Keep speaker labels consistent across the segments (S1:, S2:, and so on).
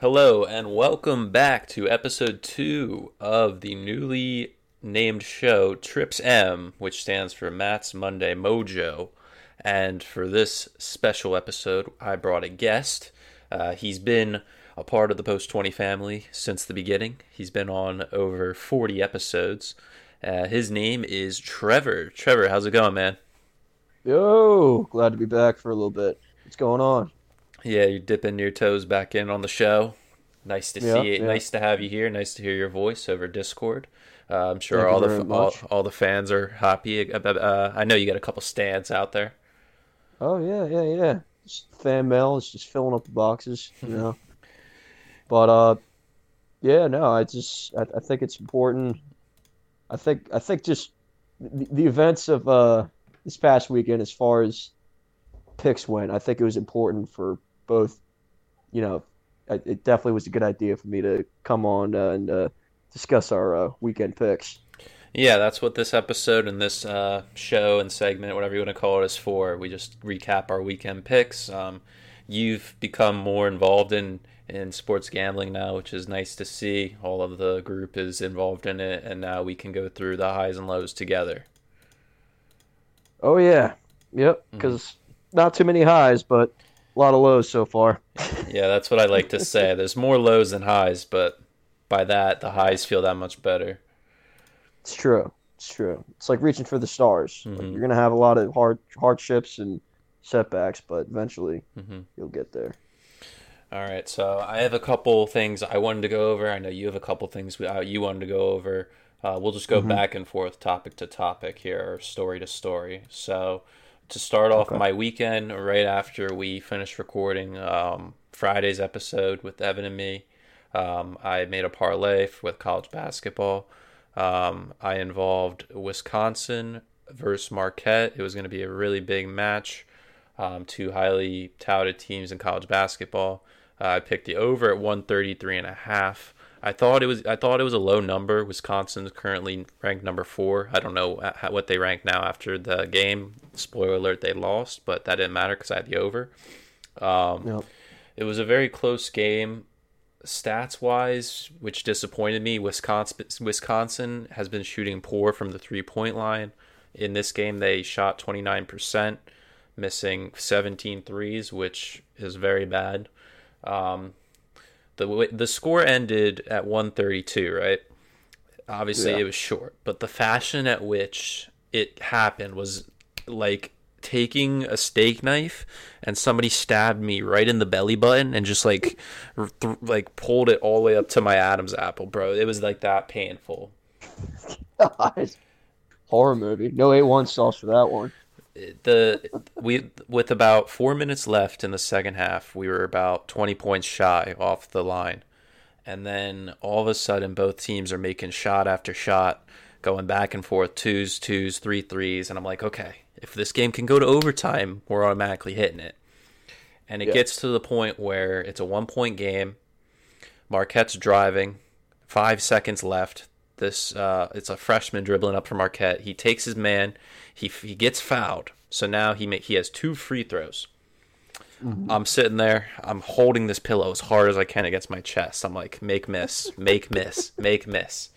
S1: Hello, and welcome back to episode two of the newly named show Trips M, which stands for Matt's Monday Mojo. And for this special episode, I brought a guest. Uh, he's been a part of the Post 20 family since the beginning, he's been on over 40 episodes. Uh, his name is Trevor. Trevor, how's it going, man?
S2: Yo, glad to be back for a little bit. What's going on?
S1: Yeah, you're dipping your toes back in on the show. Nice to
S2: Yeah,
S1: see it.
S2: yeah.
S1: Nice to have you here. Nice to hear your voice over Discord. Uh, I'm sure
S2: Thank
S1: all the all, all the fans are happy. Uh, I know you got a couple stands out there.
S2: Oh yeah, yeah, yeah. Just fan mail is just filling up the boxes, you know. But uh, yeah, no, I just I, I think it's important. I think I think just the, the events of uh this past weekend, as far as picks went, I think it was important for both. You know, it, it definitely was a good idea for me to come on uh, and uh, discuss our uh, weekend picks.
S1: Yeah, that's what this episode and this uh, show and segment, whatever you want to call it, is for. We just recap our weekend picks. Um, you've become more involved in, in sports gambling now, which is nice to see. All of the group is involved in it, and now we can go through the highs and lows together.
S2: Oh yeah, yep. Because not too many highs, but a lot of lows so far.
S1: Yeah, that's what I like to say. There's more lows than highs, but by that, the highs feel that much better.
S2: It's true. It's true. It's like reaching for the stars. Like,
S1: Mhm.
S2: you're gonna have a lot of hard hardships and setbacks, but eventually
S1: hmm
S2: you'll get there.
S1: All right, so I have a couple things I wanted to go over. I know you have a couple things we, uh, you wanted to go over. Uh, we'll just go
S2: Mhm.
S1: back and forth, topic to topic here, or story to story. So, to start off
S2: Okay.
S1: my weekend, right after we finished recording um, Friday's episode with Evan and me, um, I made a parlay with college basketball. Um, I involved Wisconsin versus Marquette. It was going to be a really big match. Um, two highly touted teams in college basketball. Uh, I picked the over at 133 and a half. I thought it was I thought it was a low number. Wisconsin's currently ranked number 4. I don't know how- what they rank now after the game. Spoiler alert, they lost, but that didn't matter cuz I had the over. Um,
S2: Yep.
S1: it was a very close game stats wise, which disappointed me. Wisconsin Wisconsin has been shooting poor from the three point line. In this game, they shot 29%, missing 17 threes, which is very bad. Um, the the score ended at 132, right? Obviously,
S2: Yeah.
S1: it was short, but the fashion at which it happened was like taking a steak knife and somebody stabbed me right in the belly button and just like th- like pulled it all the way up to my Adam's apple, bro. It was like that painful. God.
S2: Horror movie. No A1 sauce for that one.
S1: The we with about four minutes left in the second half, we were about twenty points shy off the line, and then all of a sudden, both teams are making shot after shot, going back and forth, twos, twos, three threes, and I'm like, okay, if this game can go to overtime, we're automatically hitting it, and it
S2: Yeah.
S1: gets to the point where it's a one point game. Marquette's driving, five seconds left. This uh, it's a freshman dribbling up from Marquette. He takes his man. He he gets fouled. So now he ma- he has two free throws. I'm sitting there. I'm holding this pillow as hard as I can against my chest. I'm like, make miss, make miss, make miss.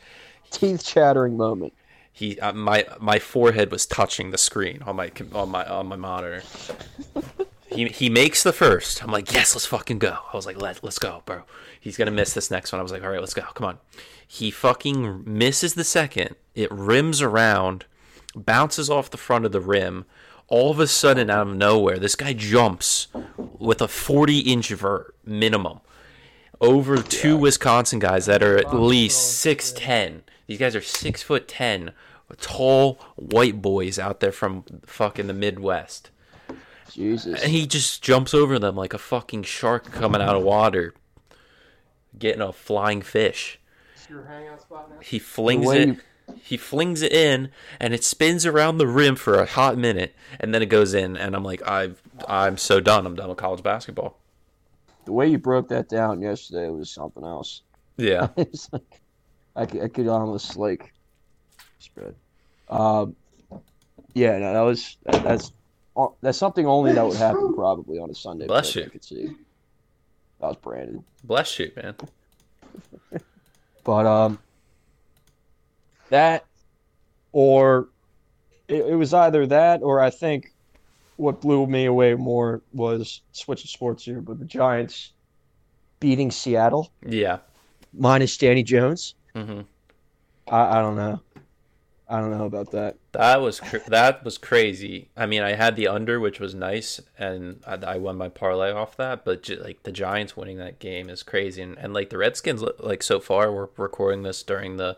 S2: Teeth chattering moment.
S1: He uh, my my forehead was touching the screen on my on my on my monitor. He he makes the first. I'm like, yes, let's fucking go. I was like, let let's go, bro. He's gonna miss this next one. I was like, all right, let's go. Come on. He fucking misses the second. It rims around, bounces off the front of the rim. All of a sudden, out of nowhere, this guy jumps with a 40 inch vert minimum over two Wisconsin guys that are at least six ten. These guys are six foot ten, tall white boys out there from fucking the Midwest.
S2: Jesus.
S1: And he just jumps over them like a fucking shark coming out of water, getting a flying fish.
S3: your hangout spot?
S1: He flings it.
S2: you-
S1: He flings it in, and it spins around the rim for a hot minute, and then it goes in. And I'm like, I've, I'm so done. I'm done with college basketball.
S2: The way you broke that down yesterday was something else.
S1: Yeah,
S2: it's like I could, I could almost like spread. Um, yeah, no, that was that's that's something only that would happen probably on a Sunday.
S1: Bless you.
S2: I could see. That was Brandon.
S1: Bless you, man.
S2: But um, that or it, it was either that or I think what blew me away more was switching sports here, but the Giants beating Seattle
S1: Yeah.
S2: minus Danny Jones.
S1: Mm-hmm.
S2: I, I don't know. I don't know about that.
S1: That was cr- that was crazy. I mean, I had the under, which was nice, and I, I won my parlay off that. But j- like the Giants winning that game is crazy, and, and like the Redskins, like so far, we're recording this during the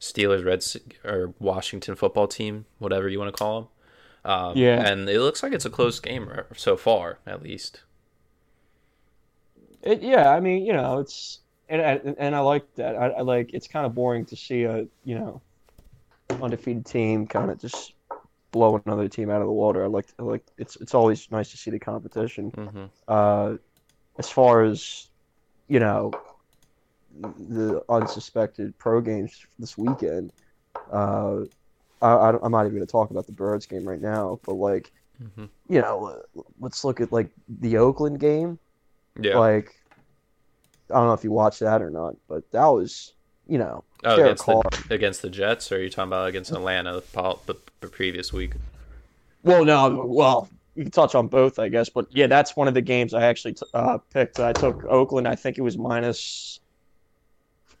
S1: Steelers Reds or Washington football team, whatever you want to call them. Um,
S2: Yeah.
S1: and it looks like it's a close game so far, at least.
S2: It, yeah, I mean, you know, it's and and, and I like that. I, I like it's kind of boring to see a you know undefeated team kind of just blow another team out of the water. I like I like it's it's always nice to see the competition.
S1: hmm
S2: Uh, as far as you know, the unsuspected pro games this weekend. Uh, I, I I'm not even going to talk about the Birds game right now, but like
S1: hmm
S2: you know, let's look at like the Oakland game.
S1: Yeah.
S2: Like, I don't know if you watched that or not, but that was, you know,
S1: oh, against the against the Jets, or are you talking about against Atlanta the, the, the previous week?
S2: Well, no, well, we can touch on both, I guess, but yeah, that's one of the games I actually t- uh, picked. I took Oakland. I think it was minus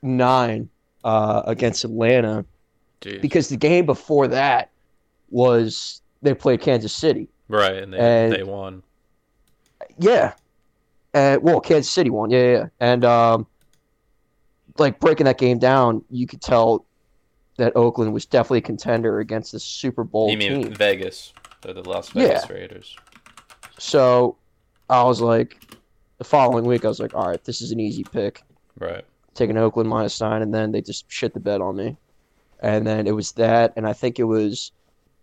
S2: nine uh, against Atlanta
S1: Dude.
S2: because the game before that was they played Kansas City.
S1: Right, and they
S2: And-
S1: they won.
S2: Yeah. Uh, well, Kansas City won. Yeah, yeah, yeah. And um, like breaking that game down, you could tell that Oakland was definitely a contender against the Super Bowl
S1: You mean
S2: team.
S1: Vegas? They're the Las Vegas Raiders.
S2: So I was like, the following week, I was like, all right, this is an easy pick.
S1: Right.
S2: Taking Oakland minus nine, and then they just shit the bed on me. And then it was that, and I think it was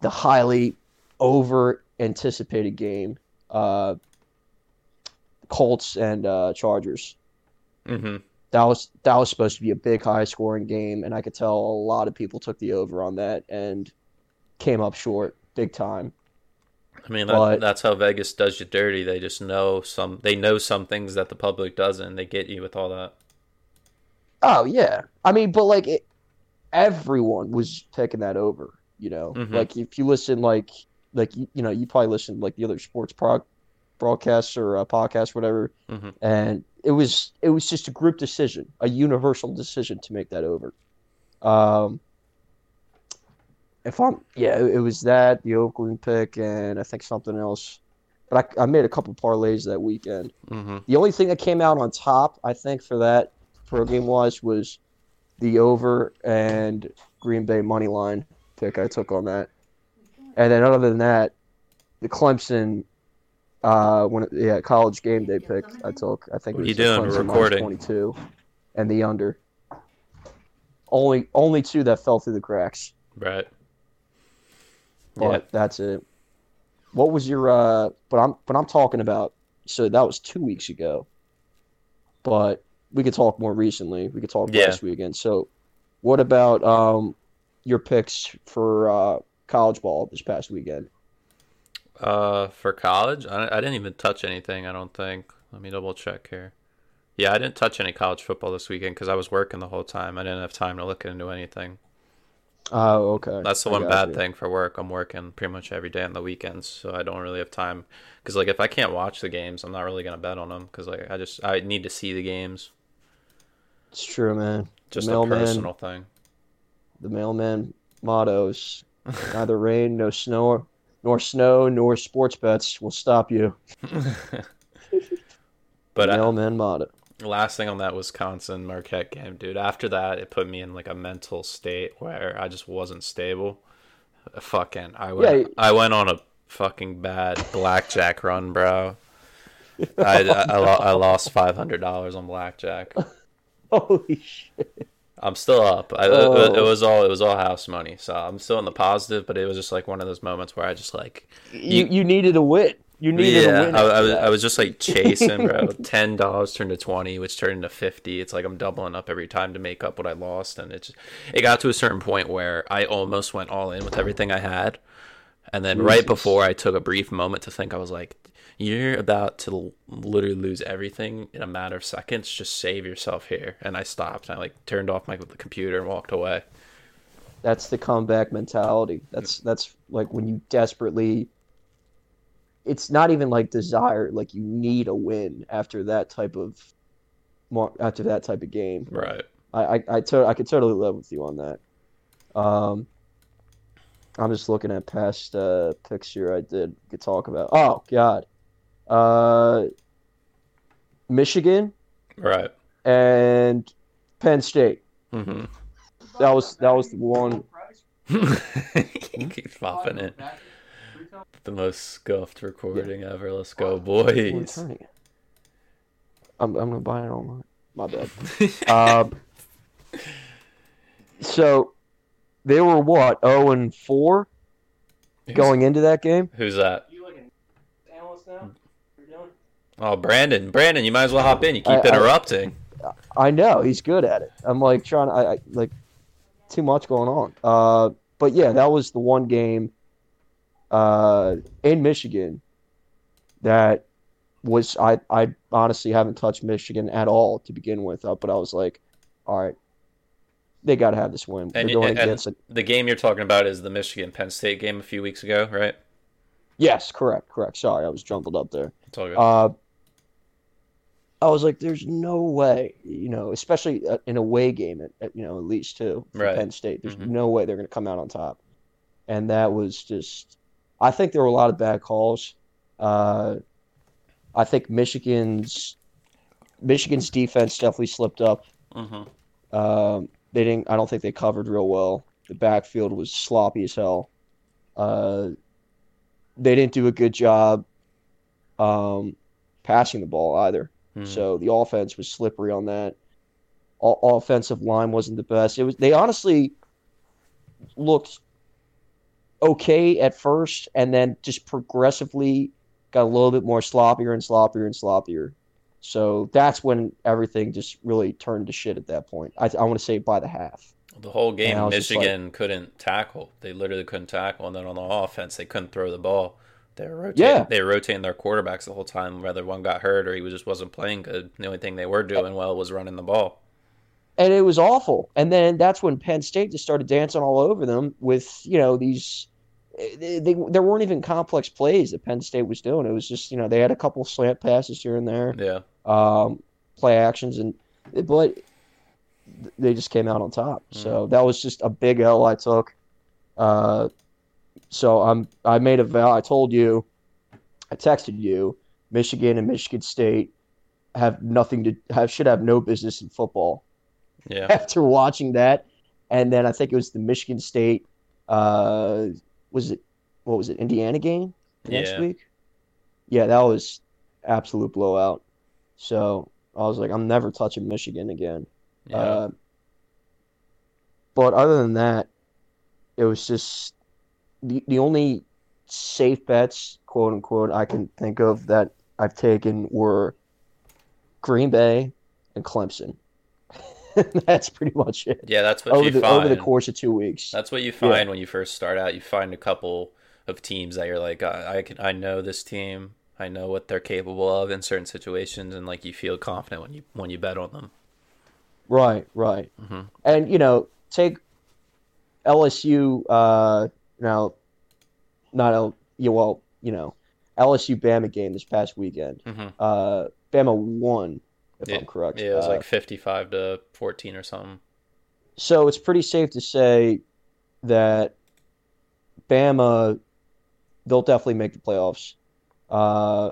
S2: the highly over anticipated game, uh, Colts and uh, Chargers.
S1: hmm
S2: that was that was supposed to be a big high scoring game and i could tell a lot of people took the over on that and came up short big time
S1: I mean, that,
S2: But-
S1: that's how Vegas does you dirty. They just know some. They know some things that the public doesn't. And They get you with all that.
S2: oh yeah i mean but like it, everyone was picking that over you know
S1: Mhm.
S2: like if you listen like like you, you know you probably listen like the other sports pro- broadcasts or uh, podcasts whatever
S1: hmm
S2: and it was it was just a group decision a universal decision to make that over. Um if i'm yeah it, it was that the oakland pick and i think something else. But i, I made a couple parlays that weekend.
S1: Hmm
S2: the only thing that came out on top i think for that pro game wise was the over and green bay money line pick i took on that. And then other than that the clemson uh, when yeah, college game day pick I took. I think
S1: What
S2: it
S1: are you
S2: was
S1: doing? We're
S2: Clemson minus
S1: recording.
S2: 22 and the under. Only only two that fell through the cracks,
S1: Right.
S2: but
S1: Yeah.
S2: that's it. What was your uh but I'm but I'm talking about so that was 2 weeks ago. But we could talk more recently. We could talk
S1: Yeah.
S2: last weekend. So what about um your picks for uh college ball this past weekend?
S1: Uh, for college, I, I didn't even touch anything. I don't think. Let me double check here. Yeah, I didn't touch any college football this weekend because I was working the whole time. I didn't have time to look into anything.
S2: Oh, okay.
S1: That's the one bad
S2: you.
S1: thing for work. I'm working pretty much every day on the weekends, so I don't really have time. Because like, if I can't watch the games, I'm not really gonna bet on them. Because like, I just I need to see the games.
S2: It's true, man.
S1: Just a
S2: Mailman.
S1: personal thing.
S2: the mailman mottos neither rain no snow nor snow nor sports bets will stop you
S1: But uh,
S2: mailman motto
S1: last thing on that Wisconsin Marquette game, dude. After that, it put me in like a mental state where I just wasn't stable. Fucking, I went,
S2: Yeah.
S1: I went on a fucking bad blackjack run, bro. I, I, I, I lost five hundred dollars on blackjack.
S2: holy shit
S1: I'm still up. I, it,
S2: Oh.
S1: it was all it was all house money, so I'm still in the positive. But it was just like one of those moments where I just like
S2: you, you needed a win you needed a
S1: yeah,
S2: win
S1: I, I was. I was just like chasing, bro. Ten dollars turned to twenty, which turned into fifty. It's like I'm doubling up every time to make up what I lost, and it just it got to a certain point where I almost went all in with everything I had, and then right before I took a brief moment to think, I was like, you're about to literally lose everything in a matter of seconds. Just save yourself here. And I stopped. I like turned off my computer and walked away.
S2: That's the comeback mentality. That's that's like when you desperately. It's not even like desire. Like you need a win after that type of, after that type of game.
S1: Right.
S2: I I I, to- I could totally live with you on that. Um, I'm just looking at past uh, picks here. I did could talk about. Oh God, uh, Michigan
S1: Right.
S2: and Penn State.
S1: Mm-hmm.
S2: That was that was the one.
S1: he keeps popping it. The most scuffed recording ever. Let's go, boys.
S2: I'm, I'm gonna buy it online. My bad. um, so they were what? Oh and four going into that game.
S1: Who's that?
S3: You like an analyst now? You're doing?
S1: Oh, Brandon. Brandon, you might as well hop in. You keep
S2: I- I-
S1: interrupting.
S2: I know he's good at it. I'm like trying to, I, I like too much going on. Uh, but yeah, that was the one game uh, in Michigan that was I I honestly haven't touched Michigan at all to begin with. Uh, but I was like, all right, they got to have this win.
S1: And-
S2: going
S1: and-. The game you're talking about is the Michigan Penn State game a few weeks ago, right?
S2: Yes, correct, correct. Sorry, I was jumbled up there.
S1: It's all good.
S2: Uh, I was like, "There's no way," you know, especially uh, in a away game, at, at, you know, at least too for
S1: Right.
S2: Penn State. There's
S1: Mhm.
S2: no way they're going to come out on top, and that was just. I think there were a lot of bad calls. Uh, I think Michigan's Michigan's defense definitely slipped up.
S1: hmm
S2: Um, they didn't. I don't think they covered real well. The backfield was sloppy as hell. Uh, they didn't do a good job um, passing the ball either.
S1: Hmm.
S2: So the offense was slippery on that. O- offensive line wasn't the best. It was. They honestly looked okay at first, and then just progressively got a little bit more sloppier and sloppier and sloppier. So that's when everything just really turned to shit at that point. I, I want to say by the half.
S1: The whole game,
S2: And I was just
S1: Michigan couldn't tackle. They literally couldn't tackle, and then on the offense, they couldn't throw the ball. They were rotating,
S2: Yeah.
S1: they were rotating their quarterbacks the whole time, whether one got hurt or he was just wasn't playing good. The only thing they were doing well was running the ball.
S2: and it was awful. And then that's when Penn State just started dancing all over them with you know these. They, they, there weren't even complex plays that Penn State was doing. It was just you know they had a couple slant passes here and there,
S1: Yeah,
S2: um, play actions, and but they just came out on top. So that was just a big L I took. Uh, so I'm I made a vow. I told you, I texted you. Michigan and Michigan State have nothing to have should have no business in football
S1: yeah.
S2: after watching that. And then I think it was the Michigan State, uh, was it, what was it, Indiana game next
S1: Yeah.
S2: week? Yeah, that was absolute blowout. So I was like, I'm never touching Michigan again.
S1: yeah.
S2: Uh, but other than that, it was just the, the only safe bets, quote unquote, I can think of that I've taken were Green Bay and Clemson. That's pretty much it
S1: yeah, that's what
S2: over
S1: you
S2: the
S1: find.
S2: over the course of two weeks.
S1: That's what you find when you first start out. You find a couple of teams that you're like, I, I can, I know this team. I know what they're capable of in certain situations, and like you feel confident when you when you bet on them.
S2: Right, right.
S1: Mhm.
S2: And you know, take LSU. Uh, now, not L. Yeah, well, you know, LSU Bama game this past weekend.
S1: hmm
S2: Uh, Bama won, if
S1: Yeah,
S2: I'm correct.
S1: Yeah, it was
S2: Uh,
S1: like fifty-five to fourteen or something.
S2: so it's pretty safe to say that Bama, they'll definitely make the playoffs. Uh,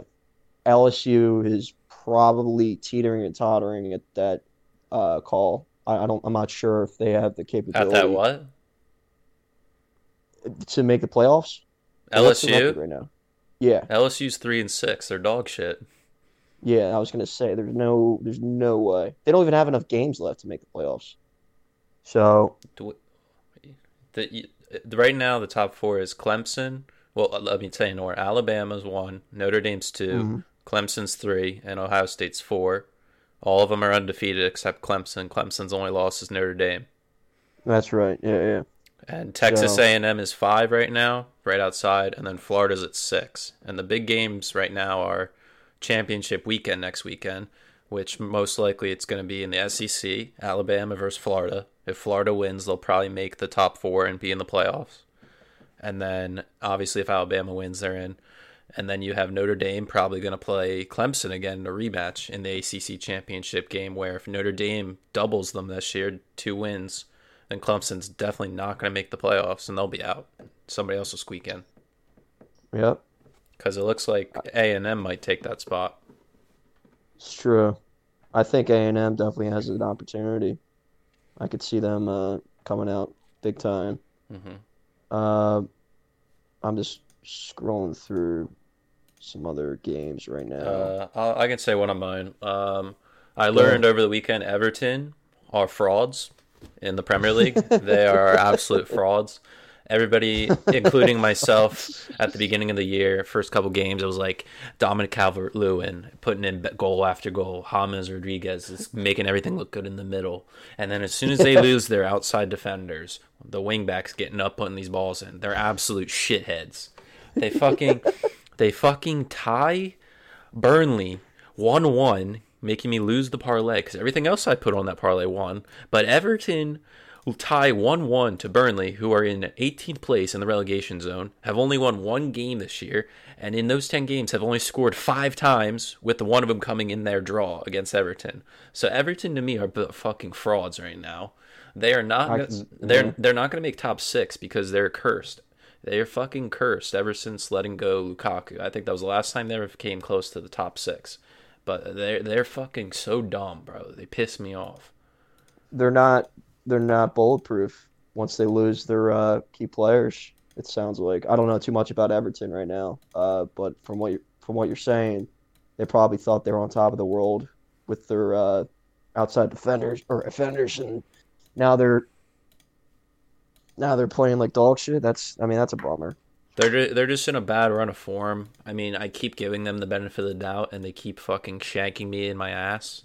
S2: LSU is probably teetering and tottering at that uh, call. I, I don't. I'm not sure if they have the
S1: At
S2: capability
S1: that what?
S2: To make the playoffs. What's
S1: LSU.
S2: right now. Yeah,
S1: LSU's three and six. They're dog shit.
S2: yeah. I was gonna say there's no, there's no way they don't even have enough games left to make the playoffs. So
S1: Do we- the, you- the right now the top four is Clemson. Well, let me tell you more. Alabama's one, Notre Dame's 2
S2: Mhm.
S1: Clemson's three, and Ohio State's four. All of them are undefeated except Clemson. Clemson's only loss is Notre Dame.
S2: that's right. Yeah, yeah.
S1: And Texas
S2: So-
S1: A&M is five right now, right outside, and then Florida's at six. And the big games right now are championship weekend next weekend, which most likely it's going to be in the SEC, Alabama versus Florida. If Florida wins, they'll probably make the top four and be in the playoffs. And then obviously, if Alabama wins, they're in. And then you have Notre Dame probably going to play Clemson again in a rematch in the ACC championship game. Where if Notre Dame doubles them this year, two wins, then Clemson's definitely not going to make the playoffs and they'll be out. Somebody else will squeak in
S2: Yep,
S1: because it looks like A and M might take that spot.
S2: it's true. I think A and M definitely has an opportunity. I could see them uh, coming out big time.
S1: hmm
S2: Uh, I'm just scrolling through some other games right now.
S1: Uh, I can say one of mine. Um, I learned over the weekend Everton are frauds in the Premier League. they are absolute frauds. Everybody, including myself, at the beginning of the year, first couple games, it was like Dominic Calvert-Lewin putting in goal after goal. James Rodriguez is making everything look good in the middle, and then as soon as they lose their outside defenders, the wingbacks getting up putting these balls in. They're absolute shitheads. They fucking, they fucking tie Burnley 1 1, making me lose the parlay because everything else I put on that parlay won. But Everton will tie 1 1 to Burnley, who are in 18th place in the relegation zone, have only won one game this year, and in those 10 games have only scored five times, with the one of them coming in their draw against Everton. So Everton to me are fucking frauds right now. They are not.
S2: Can-
S1: they're
S2: yeah.
S1: they're not going to make top six because they're cursed. They're fucking cursed ever since letting go Lukaku. I think that was the last time they ever came close to the top six. But they're they're fucking so dumb, bro. They piss me off.
S2: they're not they're not bulletproof once they lose their uh, key players. It sounds like I don't know too much about Everton right now, uh, but from what you from what you're saying, they probably thought they were on top of the world with their uh, outside defenders or offenders, and now they're now they're playing like dog shit. That's I mean that's a bummer.
S1: They're they're just in a bad run of form. I mean, I keep giving them the benefit of the doubt, and they keep fucking shanking me in my ass.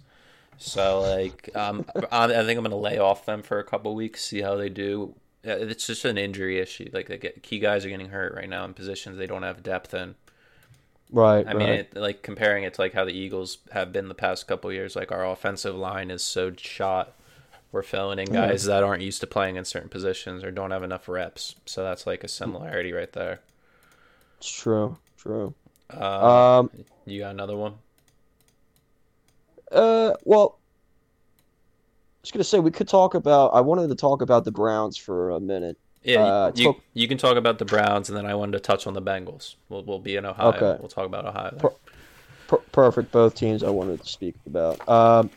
S1: So like, um, I, think I'm gonna lay off them for a couple weeks, see how they do. It's just an injury issue. Like, they get, key guys are getting hurt right now in positions they don't have depth in.
S2: Right,
S1: I mean, it, like comparing it to like how the Eagles have been the past couple years. Like our offensive line is so shot. We're filling in
S2: Yeah.
S1: guys that aren't used to playing in certain positions or don't have enough reps. So that's like a similarity right there.
S2: It's true, true.
S1: Uh,
S2: Um,
S1: you got another one?
S2: Uh, well, I was gonna say we could talk about. I wanted to talk about the Browns for a minute.
S1: Yeah,
S2: Uh,
S1: you,
S2: talk-
S1: you can talk about the Browns, and then I wanted to touch on the Bengals. We'll we'll be in Ohio.
S2: Okay.
S1: We'll talk about Ohio.
S2: Per- Per- perfect, both teams I wanted to speak about. Um,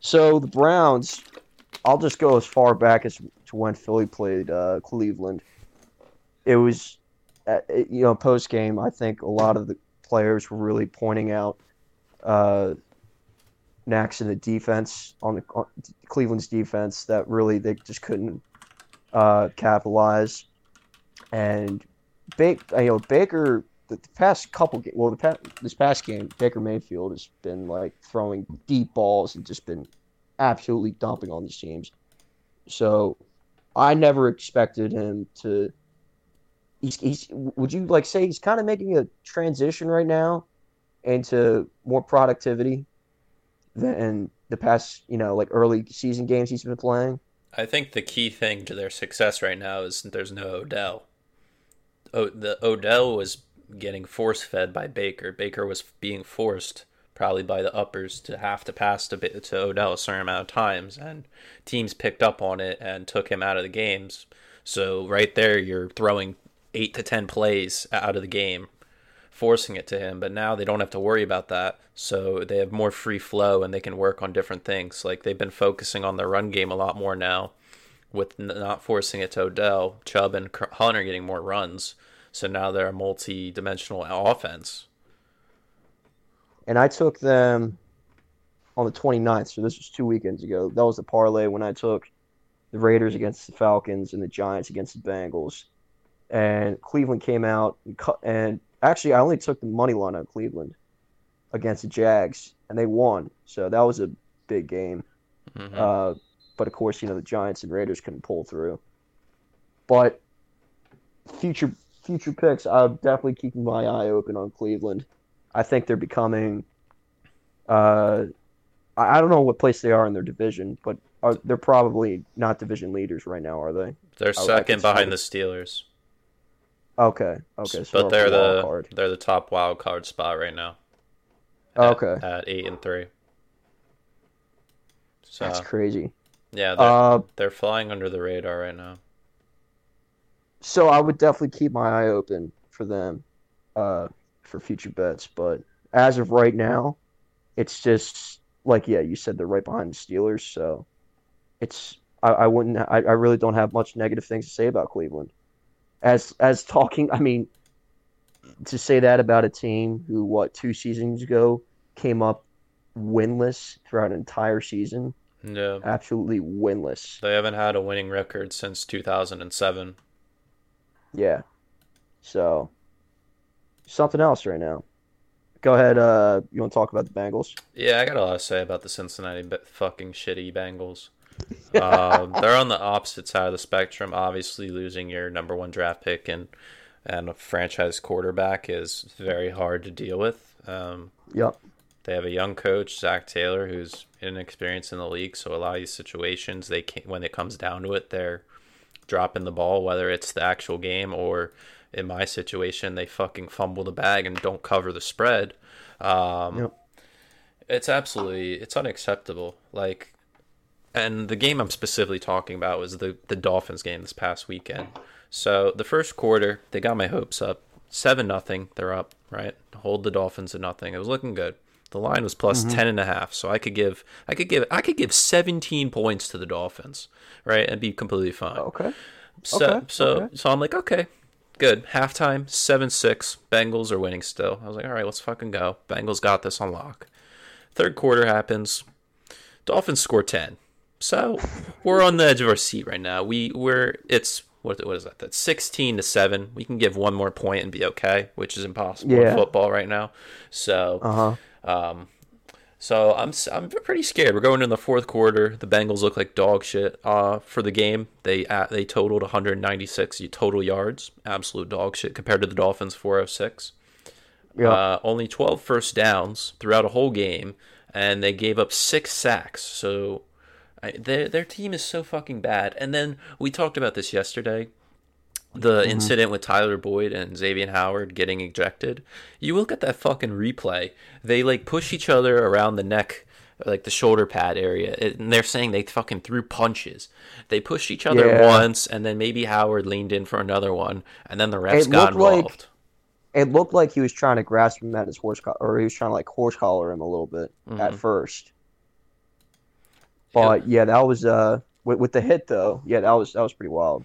S2: so the Browns, I'll just go as far back as to when Philly played uh, Cleveland. It was, uh, you know, post game. I think a lot of the players were really pointing out uh, knacks in the defense on the on Cleveland's defense that really they just couldn't uh, capitalize. And Ba- you know, Baker the, past couple well the pa- this past game Baker Mayfield has been like throwing deep balls and just been absolutely dumping on these teams. So I never expected him to. He's, he's would you like say he's kind of making a transition right now into more productivity than the past you know like early season games he's been playing.
S1: I think the key thing to their success right now is there's no Odell. Oh, the Odell was getting force fed by Baker. Baker was being forced probably by the uppers to have to pass to to Odell a certain amount of times, and teams picked up on it and took him out of the games. So right there, you're throwing eight to ten plays out of the game, forcing it to him. But now they don't have to worry about that, so they have more free flow and they can work on different things. Like they've been focusing on their run game a lot more now, with not forcing it to Odell, Chubb, and Hunter getting more runs. So now they're a multi-dimensional offense.
S2: And I took them on the 29th. So this was two weekends ago. That was the parlay when I took the Raiders against the Falcons and the Giants against the Bengals. And Cleveland came out and cut. And actually, I only took the money line on Cleveland against the Jags, and they won. So that was a big game.
S1: Mhm.
S2: Uh, but of course, you know the Giants and Raiders couldn't pull through. but future future picks, I'm definitely keeping my eye open on Cleveland. I think they're becoming. Uh, I I don't know what place they are in their division, but are, they're probably not division leaders right now, are they?
S1: They're
S2: I- I
S1: second
S2: say
S1: behind the. Steelers,
S2: Okay, okay. So
S1: but they're the
S2: card.
S1: they're the top wild card spot right now. At-
S2: Okay,
S1: at eight and three. So
S2: that's crazy.
S1: yeah, they're,
S2: Uh,
S1: they're flying under the radar right now.
S2: so I would definitely keep my eye open for them, uh, for future bets. But as of right now, it's just like yeah, you said they're right behind the Steelers. So it's I, I wouldn't I, I really don't have much negative things to say about Cleveland. As as talking, I mean, to say that about a team who what two seasons ago came up winless throughout an entire season,
S1: No,
S2: absolutely winless.
S1: they haven't had a winning record since 2007.
S2: Yeah. So something else right now. Go ahead. Uh, you want to talk about the Bengals?
S1: Yeah, I got a lot to say about the Cincinnati be- fucking shitty Bengals. um, they're on the opposite side of the spectrum. Obviously, losing your number one draft pick and and a franchise quarterback is very hard to deal with. Um,
S2: Yep.
S1: they have a young coach, Zac Taylor, who's inexperienced in the league. So a lot of these situations, they can't, when it comes down to it, they're dropping the ball, whether it's the actual game or in my situation, they fucking fumble the bag and don't cover the spread. Um,
S2: Yep.
S1: It's absolutely it's unacceptable. Like, and the game I'm specifically talking about was the the Dolphins game this past weekend. So the first quarter, they got my hopes up. Seven nothing, they're up, right? Hold the Dolphins to nothing. It was looking good. The line was plus ten and a half, so I could give I could give I could give 17 points to the Dolphins, right? And be completely fine.
S2: Okay.
S1: So
S2: Okay,
S1: so
S2: okay.
S1: so I'm like, okay, good. Halftime, seven six. Bengals are winning still. I was like, all right, let's fucking go. Bengals got this on lock. Third quarter happens. Dolphins score ten. So we're on the edge of our seat right now. We we're it's what what is that? That's sixteen to seven. We can give one more point and be okay, which is impossible in football right now. So
S2: Uh huh.
S1: um, so I'm I'm pretty scared. We're going in the fourth quarter. The Bengals look like dog shit. Uh, for the game, they uh, they totaled 196 total yards, absolute dog shit compared to the Dolphins 406.
S2: Yeah.
S1: Uh, only 12 first downs throughout a whole game, and they gave up six sacks. So I, their their team is so fucking bad. And then we talked about this yesterday. The incident with Tyler Boyd and Xavier Howard getting ejected. You look at that fucking replay. They like push each other around the neck, like the shoulder pad area, and they're saying they fucking threw punches. They pushed each other
S2: Yeah.
S1: once, and then maybe Howard leaned in for another one, and then the refs
S2: It
S1: got
S2: looked like-
S1: involved.
S2: it looked like he was trying to grasp him at his horse collar, or he was trying to like horse collar him a little bit at
S1: Mhm.
S2: first. But yeah, that was uh with, with the hit though. Yeah, that was that was pretty wild.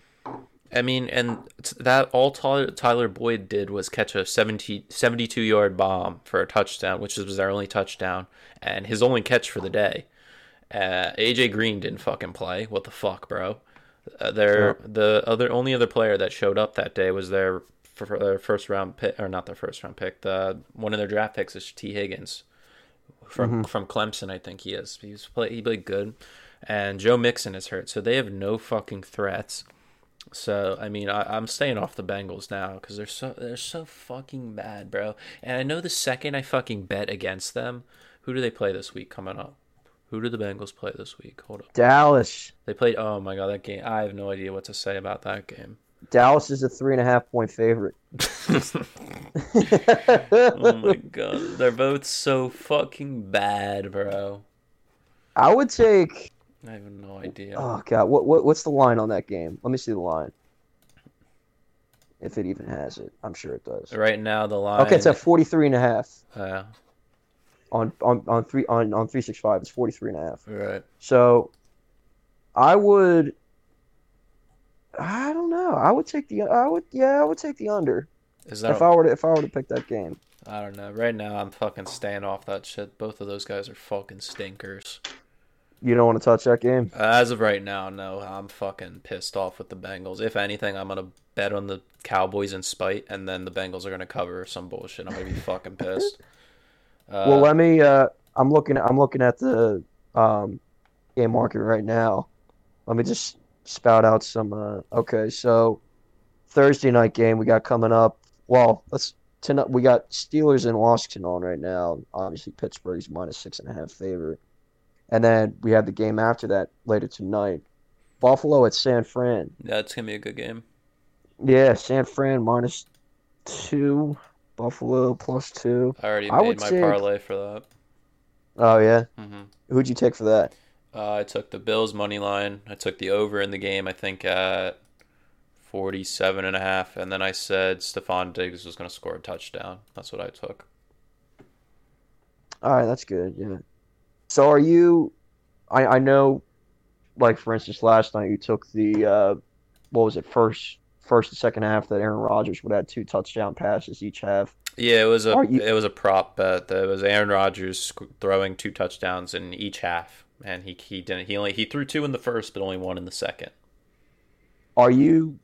S1: I mean, and that all Tyler, Tyler Boyd did was catch a 70, 72 yard bomb for a touchdown, which was their only touchdown, and his only catch for the day. Uh, AJ Green didn't fucking play. What the fuck, bro? Uh, their the other only other player that showed up that day was their, for, their first round pick, or not their first round pick. The one of their draft picks is Tee Higgins from from Clemson. I think he is. He was play he played good, and Joe Mixon is hurt, so they have no fucking threats. So I mean, I, I'm staying off the Bengals now because they're so they're so fucking bad, bro. And I know the second I fucking bet against them, who do they play this week coming up? Who do the Bengals play this week? Hold up,
S2: Dallas.
S1: they played. Oh my god, that game! I have no idea what to say about that game.
S2: Dallas is a three and a half point favorite.
S1: oh my god, they're both so fucking bad, bro.
S2: I would take.
S1: I have no idea.
S2: Oh god, what what what's the line on that game? Let me see the line. If it even has it, I'm sure it does.
S1: Right now, the line.
S2: Okay, it's at 43 and a half
S1: uh,
S2: on on on three on on 365. It's 43 and a half.
S1: right.
S2: So I would I don't know. I would take the I would yeah, I would take the under
S1: Is that?
S2: if I were to if I were to pick that game.
S1: I don't know. Right now, I'm fucking staying off that shit. Both of those guys are fucking stinkers.
S2: You don't want to touch that game?
S1: As of right now, no. I'm fucking pissed off with the Bengals. If anything, I'm gonna bet on the Cowboys in spite, and then the Bengals are gonna cover some bullshit. I'm gonna be fucking pissed. Uh,
S2: well, let me uh I'm looking I'm looking at the um game market right now. Let me just spout out some. Uh, okay, so Thursday night game we got coming up. Well, let's tonight we got Steelers and Washington on right now. Obviously, Pittsburgh's minus six and a half favorite, and then we have the game after that later tonight. Buffalo at San Fran.
S1: Yeah, it's gonna be a good game.
S2: Yeah, San Fran minus two, Buffalo plus two.
S1: I already
S2: I
S1: made
S2: would
S1: my
S2: say-
S1: parlay for that.
S2: Oh yeah,
S1: hmm
S2: who'd you take for that?
S1: Uh, I took the Bills money line. I took the over in the game. I think at 47 and a half, and then I said Stefon Diggs was going to score a touchdown. That's what I took.
S2: All right, that's good. Yeah. So are you? I I know, like for instance, last night you took the uh, what was it first first and second half that Aaron Rodgers would have two touchdown passes each half.
S1: Yeah, it was a
S2: you-
S1: it was a prop bet. It was Aaron Rodgers throwing two touchdowns in each half, and he he didn't. He only he threw two in the first, but only one in the second.
S2: Are you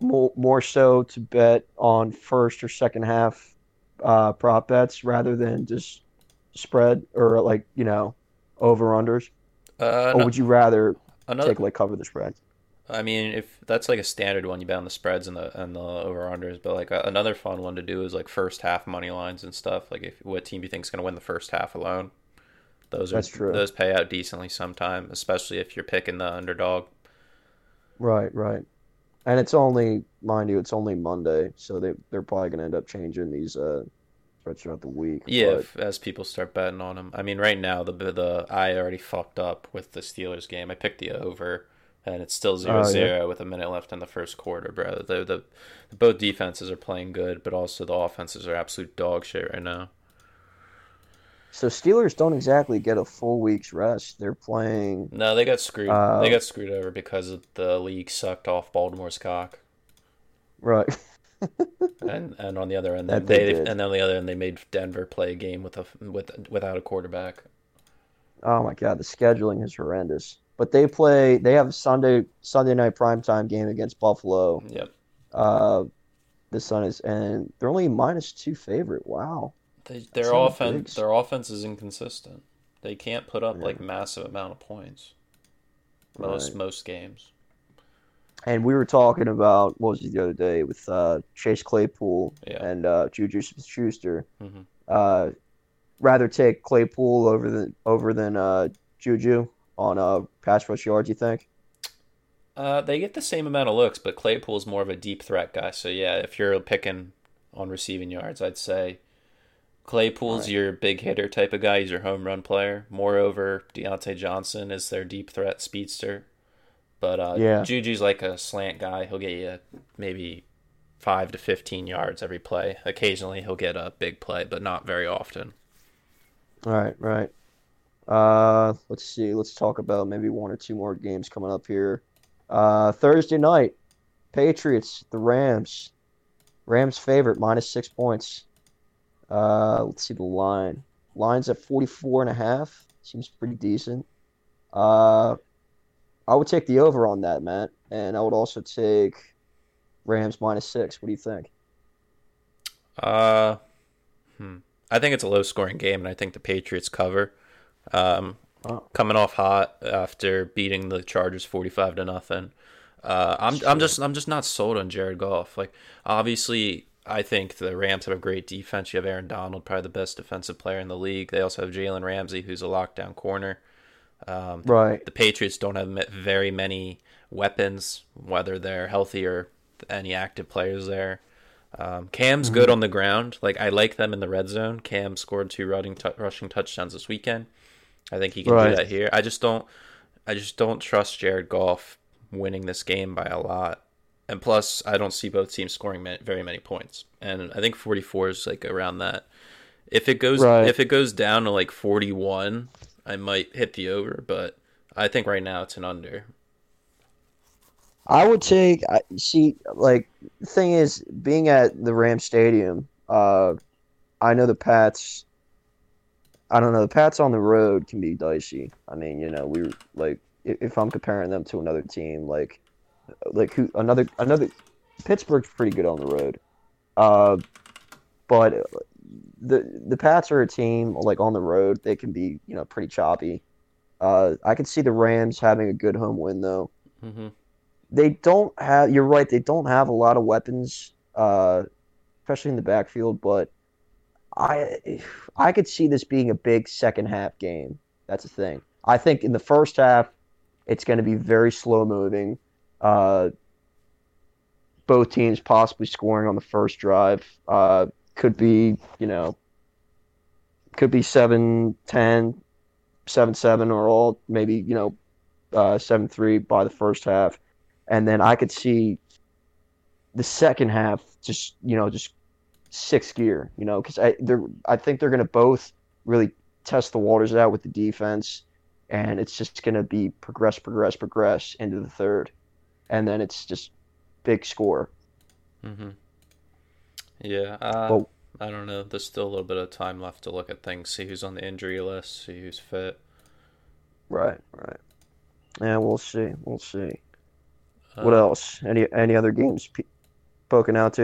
S2: more more so to bet on first or second half uh, prop bets rather than just spread or like you know over unders,
S1: Uh,
S2: or
S1: no-
S2: would you rather
S1: another.
S2: take like cover the spread?
S1: I mean, if that's like a standard one, you bet on the spreads and the and the over unders. But like a, another fun one to do is like first half money lines and stuff. Like if what team do you think is going to win the first half alone. Those are
S2: That's true.
S1: those pay out decently sometime, especially if you're picking the underdog.
S2: Right, right. And it's only, mind you, it's only Monday, so they they're probably gonna end up changing these uh throughout the week.
S1: Yeah, if, as people start betting on them. I mean, right now the the I already fucked up with the Steelers game. I picked the over, and it's still 0-0 with a minute left in the first quarter, bro. The, the the both defenses are playing good, but also the offenses are absolute dog shit right now.
S2: So Steelers don't exactly get a full week's rest. They're playing.
S1: No, they got screwed.
S2: Uh,
S1: they got screwed over because the league sucked off Baltimore's cock,
S2: Right.
S1: and and on the other end,
S2: That
S1: they,
S2: they
S1: and on the other end, they made Denver play a game with a with without a quarterback.
S2: Oh my God, the scheduling is horrendous. But they play. They have a Sunday Sunday night primetime game against Buffalo.
S1: Yep,
S2: Uh, the Sun is, and they're only minus two favorite. Wow.
S1: they, their offense their offense is inconsistent. They can't put up
S2: Yeah.
S1: like massive amount of points. Most
S2: Right.
S1: most games.
S2: And we were talking about what was it the other day with uh, Chase Claypool
S1: Yeah.
S2: and uh, Juju Schuster.
S1: Mhm.
S2: Uh, rather take Claypool over than over than uh, Juju on uh, pass rush yards. You think?
S1: Uh, they get the same amount of looks, but Claypool's more of a deep threat guy. So yeah, if you're picking on receiving yards, I'd say Claypool's
S2: Right.
S1: your big hitter type of guy. He's your home run player. Moreover, Diontae Johnson is their deep threat speedster. But uh,
S2: Yeah.
S1: Juju's like a slant guy. He'll get you maybe five to fifteen yards every play. Occasionally, he'll get a big play, but not very often.
S2: Right, right. Uh, let's see. Let's talk about maybe one or two more games coming up here. Uh, Thursday night, Patriots, the Rams. Rams favorite minus six points. Uh, let's see the line. Line's at 44 and a half. Seems pretty decent. Uh, I would take the over on that, Matt, and I would also take Rams minus six. What do you think?
S1: Uh, hmm. I think it's a low scoring game, and I think the Patriots cover. Um,
S2: Oh.
S1: coming off hot after beating the Chargers forty five to nothing. Uh, I'm I'm just I'm just not sold on Jared Goff. Like obviously, I think the Rams have a great defense. You have Aaron Donald, probably the best defensive player in the league. They also have Jalen Ramsey, who's a lockdown corner. Um,
S2: Right.
S1: the Patriots don't have very many weapons, whether they're healthy or any active players there. Um, Cam's good on the ground. Like I like them in the red zone. Cam scored two running tou rushing touchdowns this weekend. I think he can
S2: Right.
S1: do that here. I just don't. I just don't trust Jared Goff winning this game by a lot. And plus, I don't see both teams scoring very many points. And I think 44 is like around that. If it goes
S2: Right.
S1: if it goes down to like 41, I might hit the over, but I think right now it's an under.
S2: I would take. See. Like thing is, being at the Ram Stadium, uh, I know the Pats. I don't know. The Pats on the road can be dicey. I mean, you know, we like if I'm comparing them to another team, like like who another another Pittsburgh's pretty good on the road, uh, but the the Pats are a team like on the road. They can be you know pretty choppy. Uh, I could see the Rams having a good home win though.
S1: Mm-hmm.
S2: they don't have. You're right. They don't have a lot of weapons, uh, especially in the backfield. But I, I could see this being a big second half game. That's the thing. I think in the first half, it's going to be very slow moving. Uh, both teams possibly scoring on the first drive. Uh, could be, you know, could be 7 10, 7 7, or all maybe, you know, uh, 7 3 by the first half. And then I could see the second half just, you know, just sixth gear, you know, because I, they're, I think they're going to both really test the waters out with the defense. And it's just going to be progress, progress, progress into the third. And then it's just big score.
S1: Mm-hmm. Yeah. Uh,
S2: Well-
S1: I don't know. There's still a little bit of time left to look at things, see who's on the injury list, see who's fit.
S2: Right, right. Yeah, we'll see. We'll see. What
S1: Uh,
S2: else? Any any other games pe- poking out to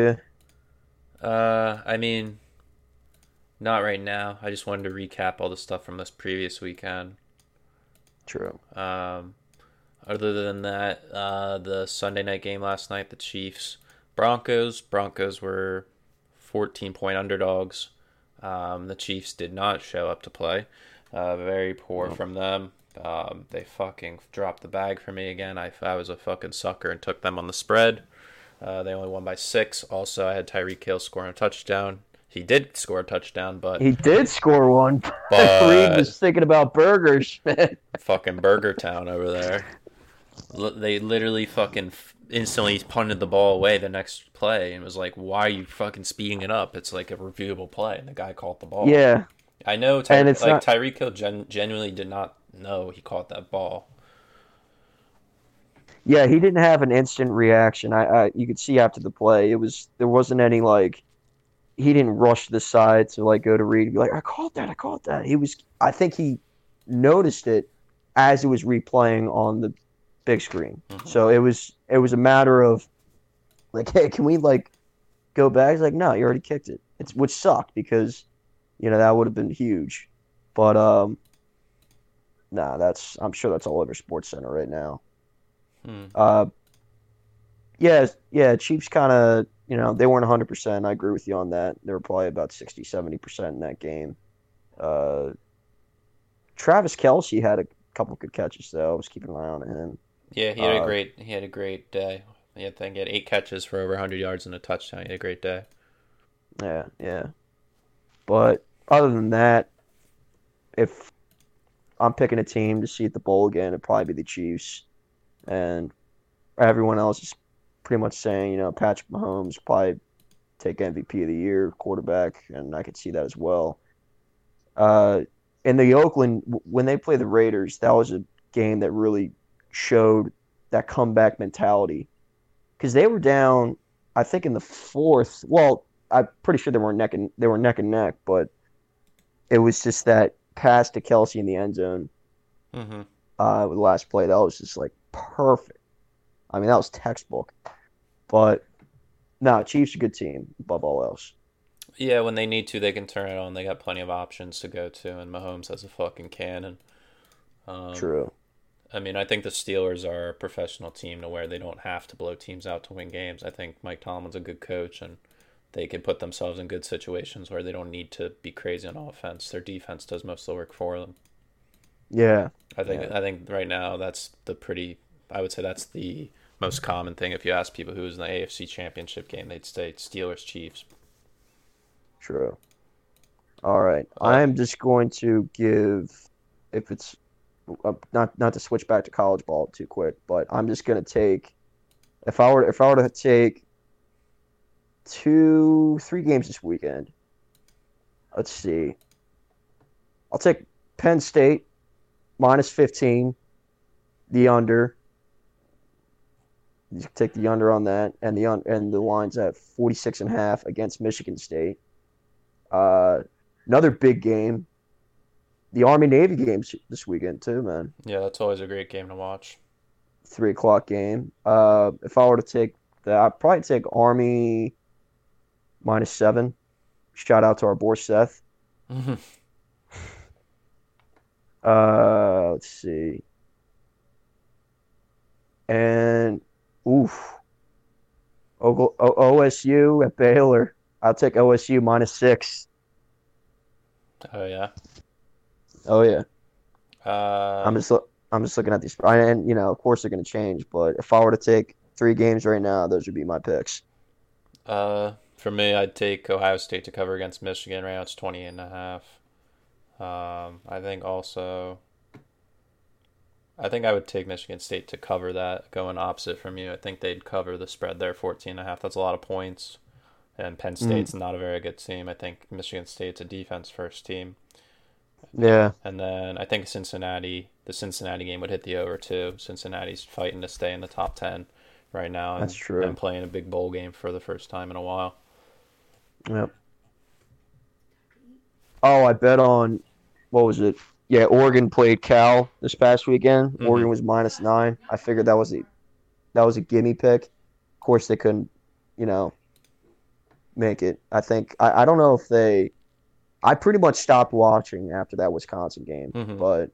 S2: you?
S1: Uh, I mean, not right now. I just wanted to recap all the stuff from this previous weekend.
S2: True.
S1: Um, other than that, uh, the Sunday night game last night, the Chiefs, Broncos. Broncos were 14 point underdogs. Um, the Chiefs did not show up to play. Uh, very poor from them. Um, they fucking dropped the bag for me again. I, I was a fucking sucker and took them on the spread. Uh, they only won by six. Also, I had Tyreek Hill scoring a touchdown. He did score a touchdown, but
S2: He did score one.
S1: But-
S2: Reid was thinking about burgers, man.
S1: fucking Burger Town over there. They literally fucking instantly punted the ball away the next play and was like, "Why are you fucking speeding it up? It's like a reviewable play." And the guy caught the ball.
S2: Yeah,
S1: I know. Ty-
S2: And it's
S1: like
S2: not-
S1: Tyreek Hill gen- genuinely did not know he caught that ball.
S2: yeah. He didn't have an instant reaction. I, I you could see after the play, it was there wasn't any like he didn't rush the side to like go to read and be like, "I caught that. I caught that." He was. I think he noticed it as it was replaying on the big screen.
S1: Mhm.
S2: So it was it was a matter of like, hey, can we like go back? He's like, no, you already kicked it. It's which sucked because you know that would have been huge. But um, nah, that's I'm sure that's all over Sports Center right now.
S1: Hmm.
S2: Uh, yeah, yeah, Chiefs kind of you know they weren't 100. percent I agree with you on that. They were probably about 60, 70 percent in that game. Uh, Travis Kelce had a couple good catches though. I was keeping an eye on him.
S1: Yeah, he had a
S2: Uh,
S1: great. He had a great day. He had, I think he had eight catches for over 100 yards and a touchdown. He had a great day.
S2: Yeah, yeah. But other than that, if I'm picking a team to see at the bowl again, it'd probably be the Chiefs. And everyone else is pretty much saying, you know, Patrick Mahomes probably take MVP of the year quarterback, and I could see that as well. Uh, in the Oakland, when they play the Raiders, that was a game that really showed that comeback mentality because they were down, I think, in the fourth. Well, I'm pretty sure they were neck and they were neck and neck, but it was just that pass to Kelce in the end zone
S1: Mm-hmm.
S2: uh, with the last play. That was just like perfect. I mean, that was textbook. But no, Chiefs a good team above all else.
S1: Yeah, when they need to, they can turn it on. They got plenty of options to go to, and Mahomes has a fucking cannon. Um,
S2: True.
S1: I mean, I think the Steelers are a professional team to where they don't have to blow teams out to win games. I think Mike Tomlin's a good coach, and they can put themselves in good situations where they don't need to be crazy on offense. Their defense does most of the work for them.
S2: Yeah.
S1: I think.
S2: Yeah.
S1: I think right now that's the pretty. I would say that's the most common thing. If you ask people who was in the AFC Championship game, they'd say Steelers Chiefs.
S2: True. All right. I'm just going to give, if it's uh, not not to switch back to college ball too quick, but I'm just to take, if I were if I were to take two three games this weekend. Let's see. I'll take Penn State minus 15, the under. You take the under on that, and the un- and the lines at 46 and a half against Michigan State. Uh, another big game. The Army Navy games this weekend too, man.
S1: Yeah, that's always a great game to watch.
S2: Three o'clock game. Uh, if I were to take that, I'd probably take Army minus seven. Shout out to our boy Seth. Uh, let's see. and oof, o- o- OSU at Baylor. I'll take OSU minus six.
S1: Oh yeah.
S2: Oh yeah,
S1: Uh,
S2: I'm just I'm just looking at these, and you know, of course they're going to change. But if I were to take three games right now, those would be my picks.
S1: uh, for me, I'd take Ohio State to cover against Michigan. Right now, it's 20 and a half. Um, I think also, I think I would take Michigan State to cover that. Going opposite from you, I think they'd cover the spread there, 14 and a half. That's a lot of points. And Penn State's not a very good team. I think Michigan State's a defense first team.
S2: Yeah,
S1: And then I think Cincinnati, the Cincinnati game would hit the over too. Cincinnati's fighting to stay in the top 10 right now and,
S2: That's true.
S1: and playing a big bowl game for the first time in a while.
S2: yep. Oh, I bet on what was it? Yeah, Oregon played Cal this past weekend.
S1: Mhm.
S2: Oregon was minus nine. I figured that was a that was a gimme pick. Of course, they couldn't, you know, make it. I think I, I don't know if they. I pretty much stopped watching after that Wisconsin game,
S1: Mhm.
S2: but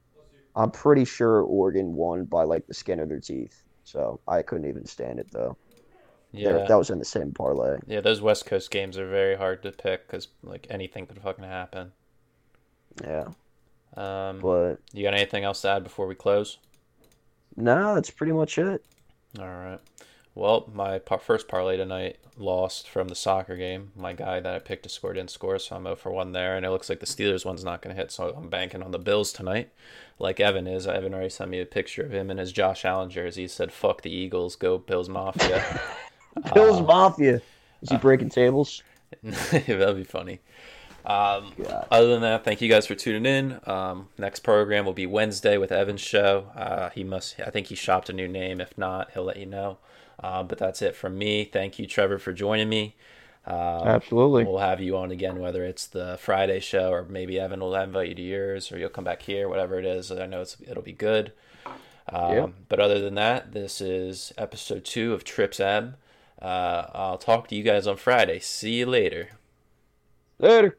S2: I'm pretty sure Oregon won by like the skin of their teeth. So I couldn't even stand it though.
S1: Yeah.
S2: that was in the same parlay.
S1: Yeah, those West Coast games are very hard to pick because like anything could fucking happen.
S2: Yeah,
S1: Um,
S2: but
S1: you got anything else to add before we close?
S2: no, that's pretty much it.
S1: All right. Well, my par- first parlay tonight lost from the soccer game. My guy that I picked to score didn't score, so I'm 0 for 1 there. And it looks like the Steelers one's not going to hit, so I'm banking on the Bills tonight. Like Evan is. Evan already sent me a picture of him in his Josh Allen jersey. He said, fuck the Eagles, go Bills Mafia.
S2: Bills
S1: Uh,
S2: Mafia. Is he breaking tables?
S1: That'd be funny. Um, other than that, thank you guys for tuning in. Um, next program will be Wednesday with Evan's show. Uh, he must, I think he shopped a new name. If not, he'll let you know. Uh, but that's it from me. Thank you, Trevor, for joining me. Uh,
S2: Absolutely.
S1: we'll have you on again, whether it's the Friday show or maybe Evan will invite you to yours, or you'll come back here, whatever it is. I know it's, it'll be good. Um,
S2: Yeah.
S1: But other than that, this is episode two of Trips M. Uh, I'll talk to you guys on Friday. See you later.
S2: Later.